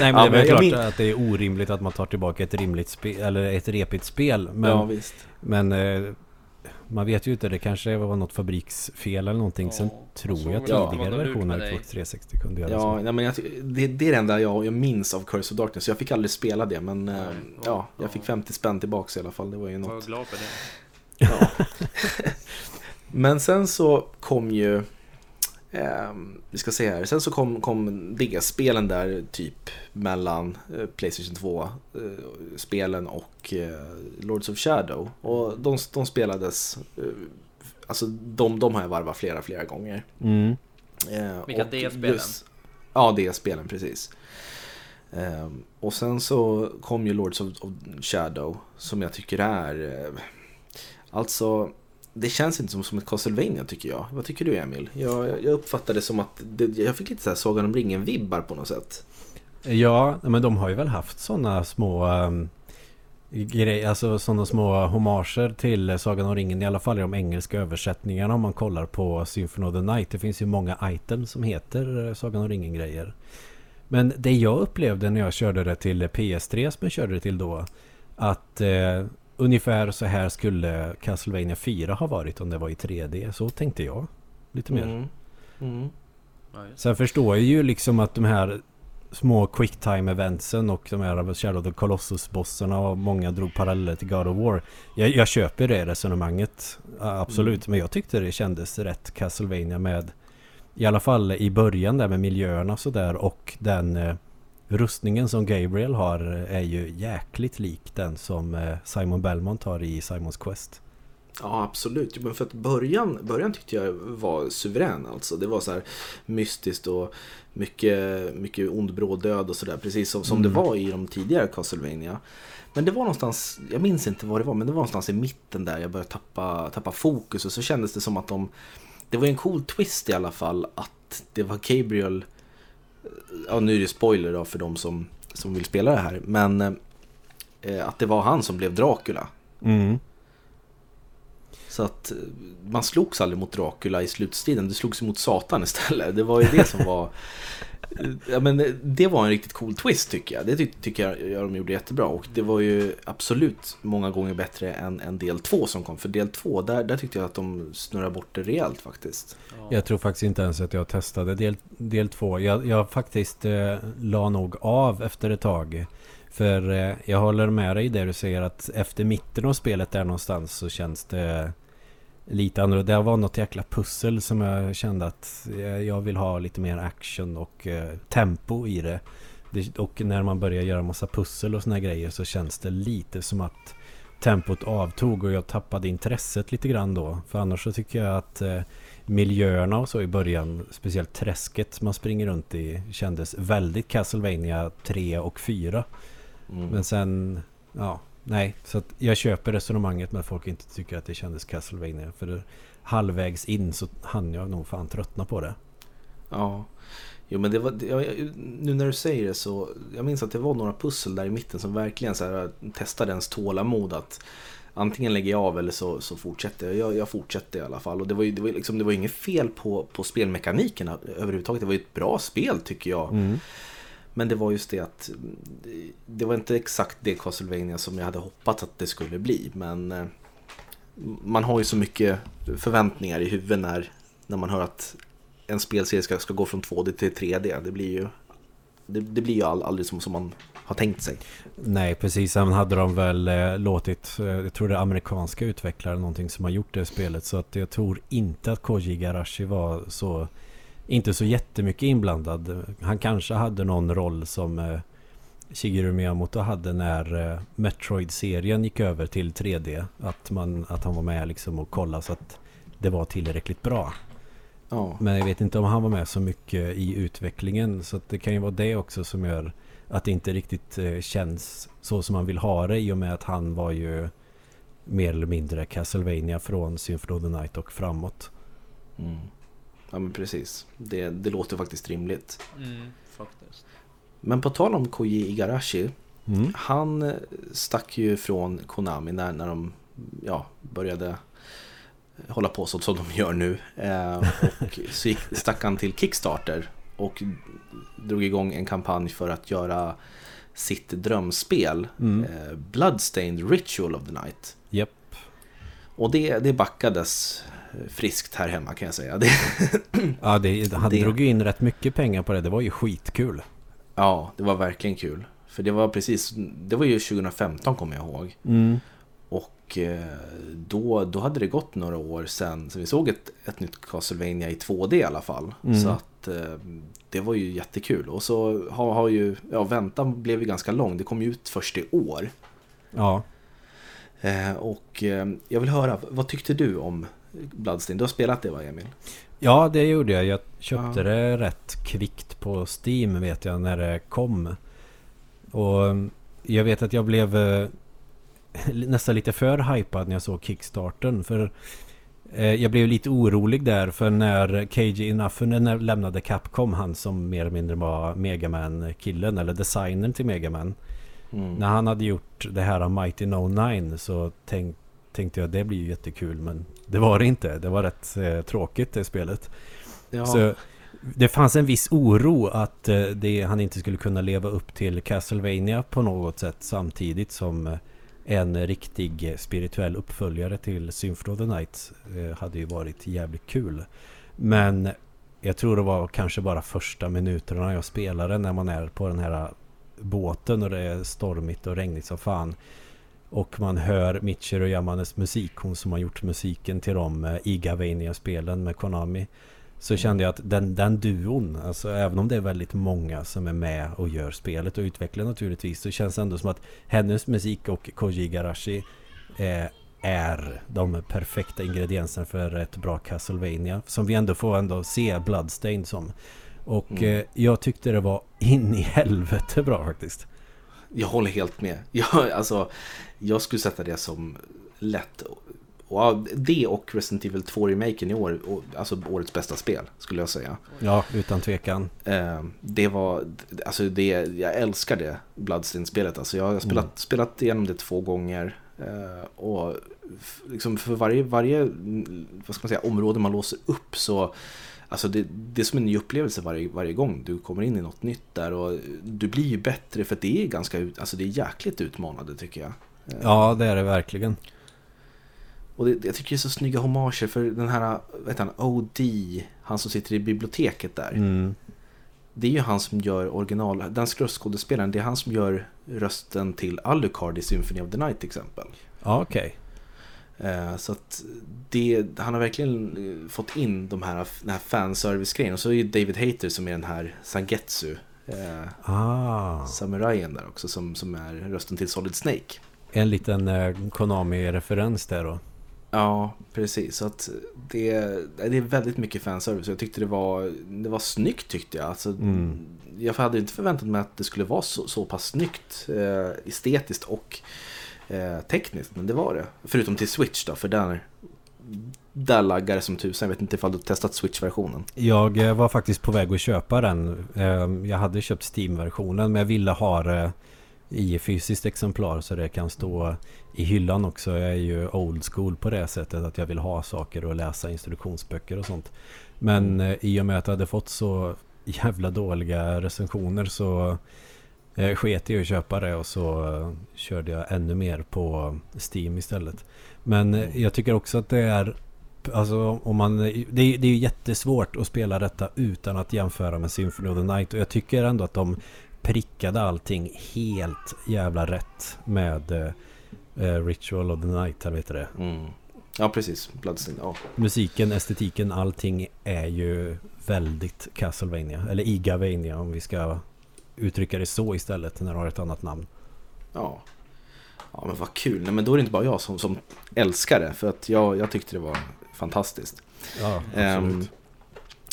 Nej men Ja, det är klart min- att det är orimligt att man tar tillbaka ett rimligt spel, eller ett repigt spel. Men, ja, visst. men eh, man vet ju inte, det kanske var något fabriksfel eller någonting. Sen Ja, tror så jag jag tidigare versioner av dig. Xbox 360 kunde göra Ja, så. nej, men jag, det, det är det enda jag, jag minns av Curse of Darkness. Jag fick aldrig spela det, men eh, Nej, ja, ja. jag fick 50 spänn tillbaka i alla fall. Det var ju Var något. glad för det. Ja. [laughs] men sen så kom ju, ehm, vi ska se här, sen så kom, kom DS-spelen där typ mellan eh, Playstation 2-spelen och eh, Lords of Shadow. Och de, de spelades, eh, alltså de, de har jag varvat flera, flera gånger. Mm. Eh, Vilka DS-spelen? Ja, DS-spelen precis. Ehm, och sen så kom ju Lords of, of Shadow som jag tycker är... Eh, alltså, det känns inte som, som ett Castlevania tycker jag. Vad tycker du Emil? Jag, jag uppfattade det som att det, jag fick lite så här Sagan om ringen-vibbar på något sätt. Ja, men de har ju väl haft sådana små ehm, um, grejer, alltså sådana små hommager till Sagan om ringen i alla fall i de engelska översättningarna om man kollar på Symphony of the Night. Det finns ju många items som heter eh, Sagan om ringen grejer. Men det jag upplevde när jag körde det till PS3 som jag körde det till då att eh, ungefär så här skulle Castlevania 4 ha varit om det var i 3D. Så tänkte jag. Lite mer. Mm. Mm. Sen förstår jag ju liksom att de här små quicktime eventsen och de här Shadow of the Colossus-bossarna och många drog paralleller till God of War. Jag, jag köper det resonemanget, absolut. Men jag tyckte det kändes rätt Castlevania med i alla fall i början där med miljöerna och sådär och den eh, rustningen som Gabriel har eh, är ju jäkligt lik den som eh, Simon Belmont har i Simons Quest. Ja, absolut. Men för att början, början tyckte jag var suverän alltså. Det var så här mystiskt och mycket, mycket ond bråd död och sådär. Precis som, som det var i de tidigare Castlevania. Men det var någonstans, jag minns inte vad det var, men det var någonstans i mitten där jag började tappa, tappa fokus. Och så kändes det som att de, det var en cool twist i alla fall att det var Gabriel, ja nu är det spoiler då för de som, som vill spela det här. Men eh, att det var han som blev Dracula. Mm. Så att eh, man slogs aldrig mot Dracula i slutstriden, det slogs mot Satan istället. Det var ju det som var... [laughs] Ja, men det- var en riktigt cool twist tycker jag. Det ty tycker jag ja, de gjorde jättebra. Och det var ju absolut många gånger bättre än, än del två som kom. För del två, där, där tyckte jag att de snurrade bort det rejält faktiskt. Ja. Jag tror faktiskt inte ens att jag testade del, del två. Jag, jag faktiskt eh, la nog av efter ett tag. För eh, jag håller med dig där du säger att efter mitten av spelet där någonstans så känns det lite annorlunda. Det var något jäkla pussel som jag kände att jag vill ha lite mer action och eh, tempo i det. det. Och när man börjar göra massa pussel och såna grejer så känns det lite som att tempot avtog och jag tappade intresset lite grann då. För annars så tycker jag att eh, miljöerna och så i början, speciellt träsket man springer runt i, kändes väldigt Castlevania 3 och 4. Mm. Men sen, ja, nej. Så jag köper resonemanget med att folk inte tycker att det kändes Castlevania. För det, halvvägs in så hann jag nog fan tröttna på det. Ja. Jo men det var, jag, nu när du säger det så, jag minns att det var några pussel där i mitten som verkligen så här, testade ens tålamod att antingen lägger jag av eller så, så fortsätter jag. jag. Jag fortsätter i alla fall. Och det var ju det var liksom, det var inget fel på, på spelmekanikerna överhuvudtaget. Det var ju ett bra spel tycker jag. Mm. Men det var just det att mm, det var inte exakt det Castlevania som jag hade hoppats att det skulle bli. Men eh, man har ju så mycket förväntningar i huvudet när, när man hör att en spelserie ska, ska gå från 2D till 3D. Det blir ju, det, det blir ju all, aldrig som, som man har tänkt sig. Nej, precis. Sen hade de väl eh, låtit, eh, jag tror det är amerikanska utvecklare någonting som har gjort det spelet. Så att jag tror inte att Koji Garashi var så, inte så jättemycket inblandad. Han kanske hade någon roll som eh, Shigeru Miyamoto hade när eh, Metroid-serien gick över till 3D. Att, man, att han var med liksom och kollade så att det var tillräckligt bra. Ja, Men jag vet inte om han var med så mycket i utvecklingen. Så att det kan ju vara det också som gör att det inte riktigt eh, känns så som man vill ha det. I och med att han var ju mer eller mindre Castlevania från Symphony of the Night och framåt. mm. Ja men precis. Det, det låter faktiskt rimligt. Mm, faktiskt. Men på tal om Koji Igarashi. Mm. Han eh, stack ju från Konami när, när de ja, började hålla på så som de gör nu. Eh, och [laughs] så gick, stack han till Kickstarter och drog igång en kampanj för att göra sitt drömspel Mm. eh, Bloodstained Ritual of the Night. Japp. Och det, det backades eh, friskt här hemma kan jag säga. [laughs] Det, Ja, det, han Det- drog ju in rätt mycket pengar på det. Det var ju skitkul. ja, det var verkligen kul. För det var precis, det var ju 2015 kommer jag ihåg. Mm. Och eh, då, då hade det gått några år sedan så vi såg ett, ett nytt Castlevania i 2D i alla fall. Mm. Så att eh, det var ju jättekul. Och så har, har ju, ja väntan blev ju ganska lång. Det kom ju ut först i år. Ja. Eh, och jag vill höra, vad tyckte du om Bloodstained? Du har spelat det va Emil? Ja, det gjorde jag. Jag köpte Ja. det rätt kvickt på Steam vet jag när det kom. Och mm, jag vet att jag blev eh, [laughs] nästan lite för hypad när jag såg Kickstarten. För eh, jag blev lite orolig där för när KJ Inafunen lämnade Capcom, han som mer eller mindre var Megaman-killen eller designern till Megaman. Mm. När han hade gjort det här av Mighty No 9 så tänk, tänkte jag det blir ju jättekul men det var det inte. Det var rätt eh, tråkigt det spelet. Ja, Så det fanns en viss oro att eh, det, han inte skulle kunna leva upp till Castlevania på något sätt samtidigt som eh, en riktig spirituell uppföljare till Symphony of the Night eh, hade ju varit jävligt kul. Men jag tror det var kanske bara första minuterna jag spelade när man är på den här båten och det är stormigt och regnigt som fan. Och man hör Michiru Yamanes musik, hon som har gjort musiken till de eh, Igavania-spelen med Konami. Så kände jag att den, den duon, alltså även om det är väldigt många som är med och gör spelet och utvecklar naturligtvis, så känns det ändå som att hennes musik och Koji Igarashi eh, är de perfekta ingredienserna för ett bra Castlevania. Som vi ändå får ändå se Bloodstained som. Och Mm. eh, jag tyckte det var in i helvete bra faktiskt. Jag håller helt med. [laughs] Jag, alltså, jag skulle sätta det som lätt. Och, det och Resident Evil 2-remaken i år, alltså årets bästa spel skulle jag säga. Ja, utan tvekan. Eh, det var, alltså det, jag älskar det Bloodstained-spelet. Alltså jag har spelat, Mm. spelat igenom det två gånger. Eh, och liksom för varje, varje mm, vad ska man säga, område man låser upp så Alltså det, det är som en ny upplevelse varje, varje gång du kommer in i något nytt där och du blir ju bättre för det är ganska alltså det är jäkligt utmanande tycker jag. Eh, Ja, det är det verkligen. Och det, jag tycker det är så snygga hommager för den här, vet han, OD, han som sitter i biblioteket där. Mm. Det är ju han som gör original, den röstskådespelaren, det är han som gör rösten till Alucard i Symphony of the Night till exempel. Ja, okej. Eh, Så att det, han har verkligen eh, fått in de här, den här fanservice-grejen. Och så är ju David Hayter som är den här Sangetsu, eh, Ah. samurajen där också, som, som är rösten till Solid Snake. En liten eh, Konami-referens där då. Ja, precis. Så att det, det är väldigt mycket fanservice. Jag tyckte det var, det var snyggt tyckte jag. Alltså, Mm. Jag hade inte förväntat mig att det skulle vara så, så pass snyggt eh, estetiskt och eh, tekniskt. Men det var det. Förutom till Switch då, för där, där laggar det som tusan. Jag vet inte ifall du har testat Switch-versionen. Jag eh, var faktiskt på väg att köpa den. Eh, Jag hade köpt Steam-versionen men jag ville ha det i fysiskt exemplar så det kan stå i hyllan också. Jag är ju old school på det sättet att jag vill ha saker och läsa instruktionsböcker och sånt. Men eh, i och med att jag hade fått så jävla dåliga recensioner så eh, sket jag i att köpa det och så eh, körde jag ännu mer på Steam istället. Men eh, jag tycker också att det är Alltså om man, det, är, det är ju jättesvårt att spela detta utan att jämföra med Symphony of the Night och jag tycker ändå att de prickade allting helt jävla rätt med eh, Ritual of the Night, här vet du det. Mm. Ja, precis. Bloodstained. Ja. Musiken, estetiken, allting är ju väldigt Castlevania. Eller Igavania om vi ska uttrycka det så istället när det har ett annat namn. Ja. Ja, men vad kul. Nej, men då är det inte bara jag som, som älskar det. För att jag, jag tyckte det var fantastiskt. Ja, absolut.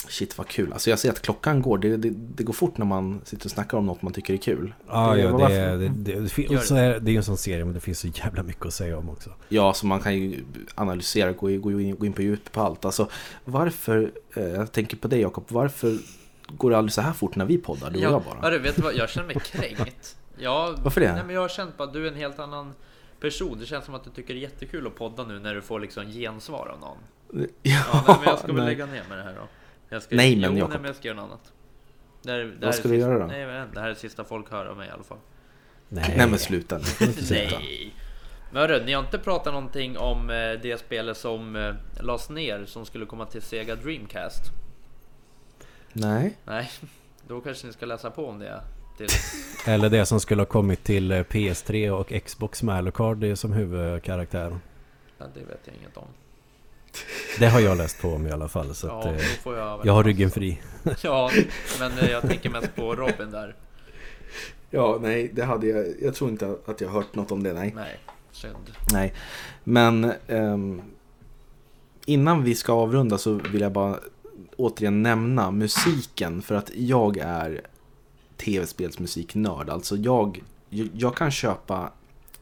shit vad kul. Alltså jag ser att klockan går. Det, det, det går fort när man sitter och snackar om något man tycker är kul. ja, ja, det, är- det, det, det, är, det är ju en sån serie men det finns så jävla mycket att säga om också. Ja, så man kan ju analysera, gå, gå, in, gå in på djupet på allt. Alltså varför, eh, jag tänker på dig Jakob, varför går det aldrig så här fort när vi poddar, du och jag Ja, bara? vet du vad? Jag känner mig kränkt. Jag, Varför det? Nej, men jag har känt på att du är en helt annan person. Det känns som att du tycker det är jättekul att podda nu när du får liksom gensvar av någon. [laughs] Ja, Ja, nej, men jag ska väl nej. lägga ner med det här då. Jag ska, Nej, men jo, Jakob. nej, men jag ska göra något annat. Det här, det här Vad ska du sista, göra då? Nej, jag vet inte. Det här är det sista folk hör av mig i alla fall. Nej, Nej men sluta nu. Nej. Men hörru, ni har inte pratat någonting om eh, det spelet som eh, lades ner som skulle komma till Sega Dreamcast? Nej. Nej, då kanske ni ska läsa på om det. Till... Eller det som skulle ha kommit till eh, PS3 och Xbox med Alucard som huvudkaraktär. Ja, det vet jag inget om. Det har jag läst på om i alla fall. Så Ja, att, eh, får jag jag har ryggen fri. [laughs] Ja, men eh, jag tänker mest på Robin där. Ja, nej, det hade jag. Jag tror inte att jag har hört något om det, nej. Nej, synd. Nej, men ehm, innan vi ska avrunda så vill jag bara återigen nämna musiken för att jag är tv-spelsmusiknörd. Alltså jag, jag, kan köpa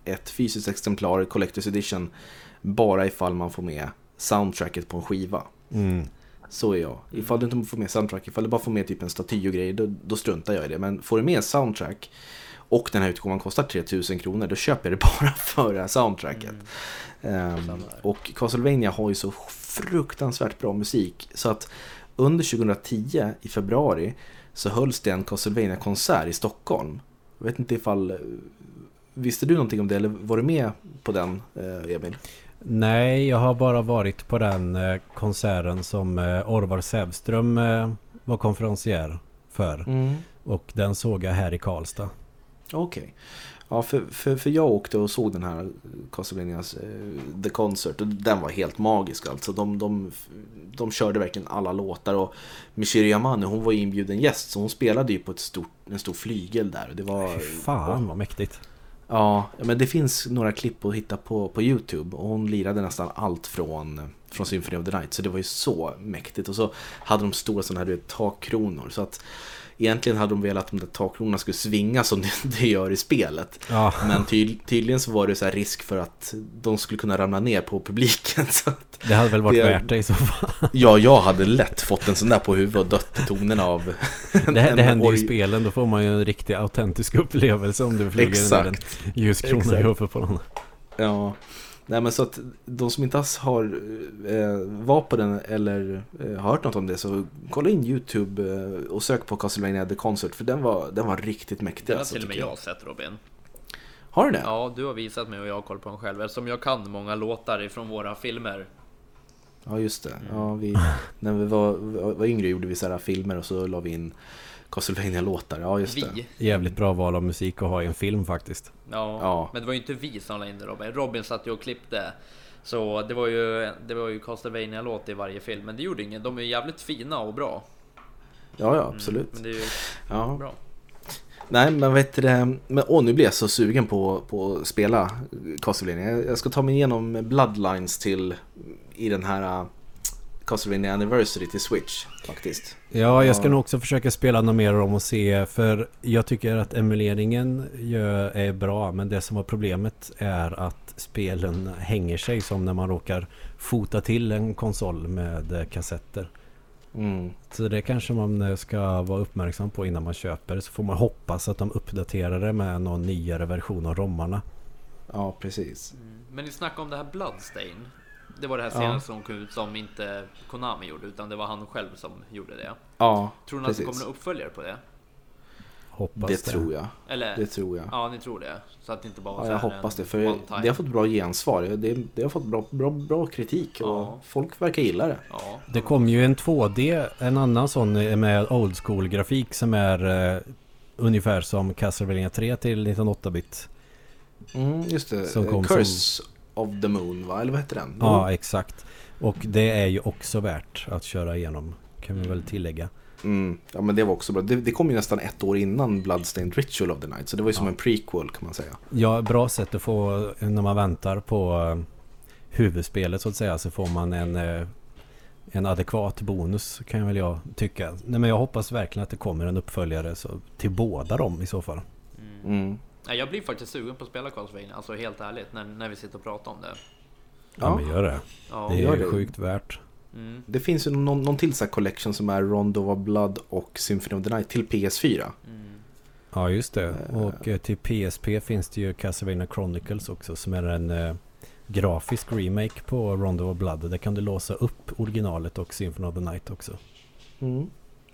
ett fysiskt exemplar, Collector's Edition, bara ifall man får med soundtracket på en skiva. Mm. Så är jag. Ifall du inte får med soundtrack, ifall du bara får med typ en staty och grejer, då, då struntar jag i det. Men får du med soundtrack och den här utgåvan kostar 3000 kronor, då köper jag det [laughs] bara för det här soundtracket. Samma här. och Castlevania har ju så fruktansvärt bra musik. Så att under 2010 i februari så hölls det en Castlevania-konsert i Stockholm. Jag vet inte ifall... Visste du någonting om det eller var du med på den, eh, Emil? Nej, jag har bara varit på den eh, konserten som eh, Orvar Sävström eh, var konferencier för. Och den såg jag här i Karlstad. Okej. Ja, för, för, för jag åkte och såg den här Castlevanias eh, The Concert och den var helt magisk alltså. De, de, de körde verkligen alla låtar och Michiru Yamane, hon var ju inbjuden gäst så hon spelade ju på ett stort, en stor flygel där. Det var, Fy fan vad mäktigt. Ja, men det finns några klipp att hitta på, på Youtube och hon lirade nästan allt från, från Symphony of the Night så det var ju så mäktigt och så hade de stora sådana här du vet, takkronor så att egentligen hade de velat att de där takkronorna skulle svinga som [laughs] det, gör i spelet Ja, men ty, tydligen så var det så risk för att de skulle kunna ramla ner på publiken [laughs] så att, det hade väl varit Det- värt det i så fall. [laughs] Ja, jag hade lätt fått en sån där på huvudet och dött i tonerna av Det, det händer ju i spelen, då får man ju en riktig autentisk upplevelse om du flyger ner en Exakt. ljuskrona i Exakt. huvudet på någon. Ja, nej men så att de som inte alls har eh, var på den eller eh, har hört något om det så kolla in YouTube eh, och sök på Castlevania The Concert för den var, den var riktigt mäktig. Det har alltså, till och med jag sett Robin. Har du det? Ja, du har visat mig och jag har koll på den själv. Eftersom jag kan många låtar ifrån våra filmer. Ja, just det. Mm. Ja, vi, när vi var, var yngre gjorde vi så här filmer och så la vi in Castlevania-låtar. Ja, just det. Vi. Jävligt bra val av musik att ha i en film faktiskt. Ja, Ja. men det var ju inte vi som la in det Robin. Robin satt ju och klippte. Så det var ju, det var ju castlevania låt i varje film. Men det gjorde inget. De är jävligt fina och bra. Ja, ja, absolut. Men det är ju Ja. bra. Nej, men vet du det? Men, åh, nu blir jag så sugen på, på att spela Castlevania. Jag- ska ta mig igenom Bloodlines till i den här Castlevania Anniversary till Switch faktiskt. Ja, jag ska Ja. nog också försöka spela något mer om och se. För jag tycker att emuleringen gör, är bra. Men det som var problemet är att spelen hänger sig som när man råkar fota till en konsol med eh, kassetter. Mm. Så det kanske man eh, ska vara uppmärksam på innan man köper. Så får man hoppas att de uppdaterar det med någon nyare version av rommarna. Ja, precis. Men ni snackade om det här Bloodstain. Det var det här Ja. senaste som kom ut som inte Konami gjorde utan det var han själv som gjorde det. Ja, Tror ni att det kommer en uppföljare på det? Hoppas Det tror jag. Eller? Det tror jag. Ja, ni tror det? Så att det inte bara Ja, jag hoppas det, för det har fått bra gensvar. Det, det har fått bra, bra, bra kritik och Ja. folk verkar gilla det. Ja, Det kom ju en 2D, en annan sån eh, med old school grafik som är eh, ungefär som Castlevania 3 till 1908-bit. Mm, just det. Som Eh, kom Curse of the Moon, va? Eller vad heter den? Ja, exakt. Och det är ju också värt att köra igenom, kan vi väl tillägga. Mm, ja, men det var också bra. Det, det kom ju nästan ett år innan Bloodstained Ritual of the Night. Så det var ju som Ja. en prequel kan man säga. Ja, bra sätt att få, när man väntar på eh, huvudspelet så att säga, så får man en, eh, en adekvat bonus kan väl jag tycka. Nej, men jag hoppas verkligen att det kommer en uppföljare så, till båda dem i så fall. Mm. Nej, jag blir faktiskt sugen på att spela Castlevania, alltså helt ärligt, när, när vi sitter och pratar om det. Ja, Ja. men gör det. Ja, Det gör är det. sjukt värt. mm, Det finns ju någon, någon till så collection som är Rondo of Blood och Symphony of the Night till PS4. mm. Ja, just det. Eh. Och eh, till PSP finns det ju Castlevania Chronicles också som är en eh, grafisk remake på Rondo of Blood. Där kan du låsa upp originalet och Symphony of the Night också. Mm.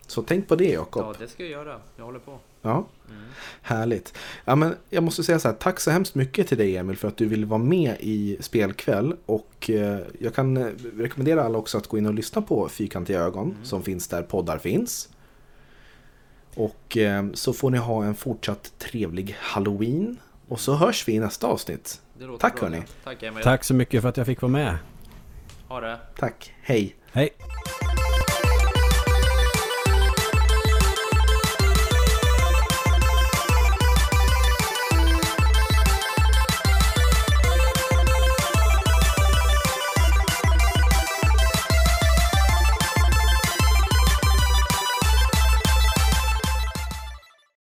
Så tänk på det Jakob. Ja, det ska jag göra. Jag håller på. Ja, Mm. härligt. Ja, men jag måste säga så här, tack så hemskt mycket till dig Emil för att du ville vara med i spelkväll. Och eh, jag kan eh, rekommendera alla också att gå in och lyssna på Fyrkantiga ögon Mm. som finns där poddar finns. Och eh, så får ni ha en fortsatt trevlig halloween. Och så hörs vi i nästa avsnitt. Tack, bra. hörni. Tack Emil. Tack så mycket för att jag fick vara med. Ha det. Tack, hej! Hej!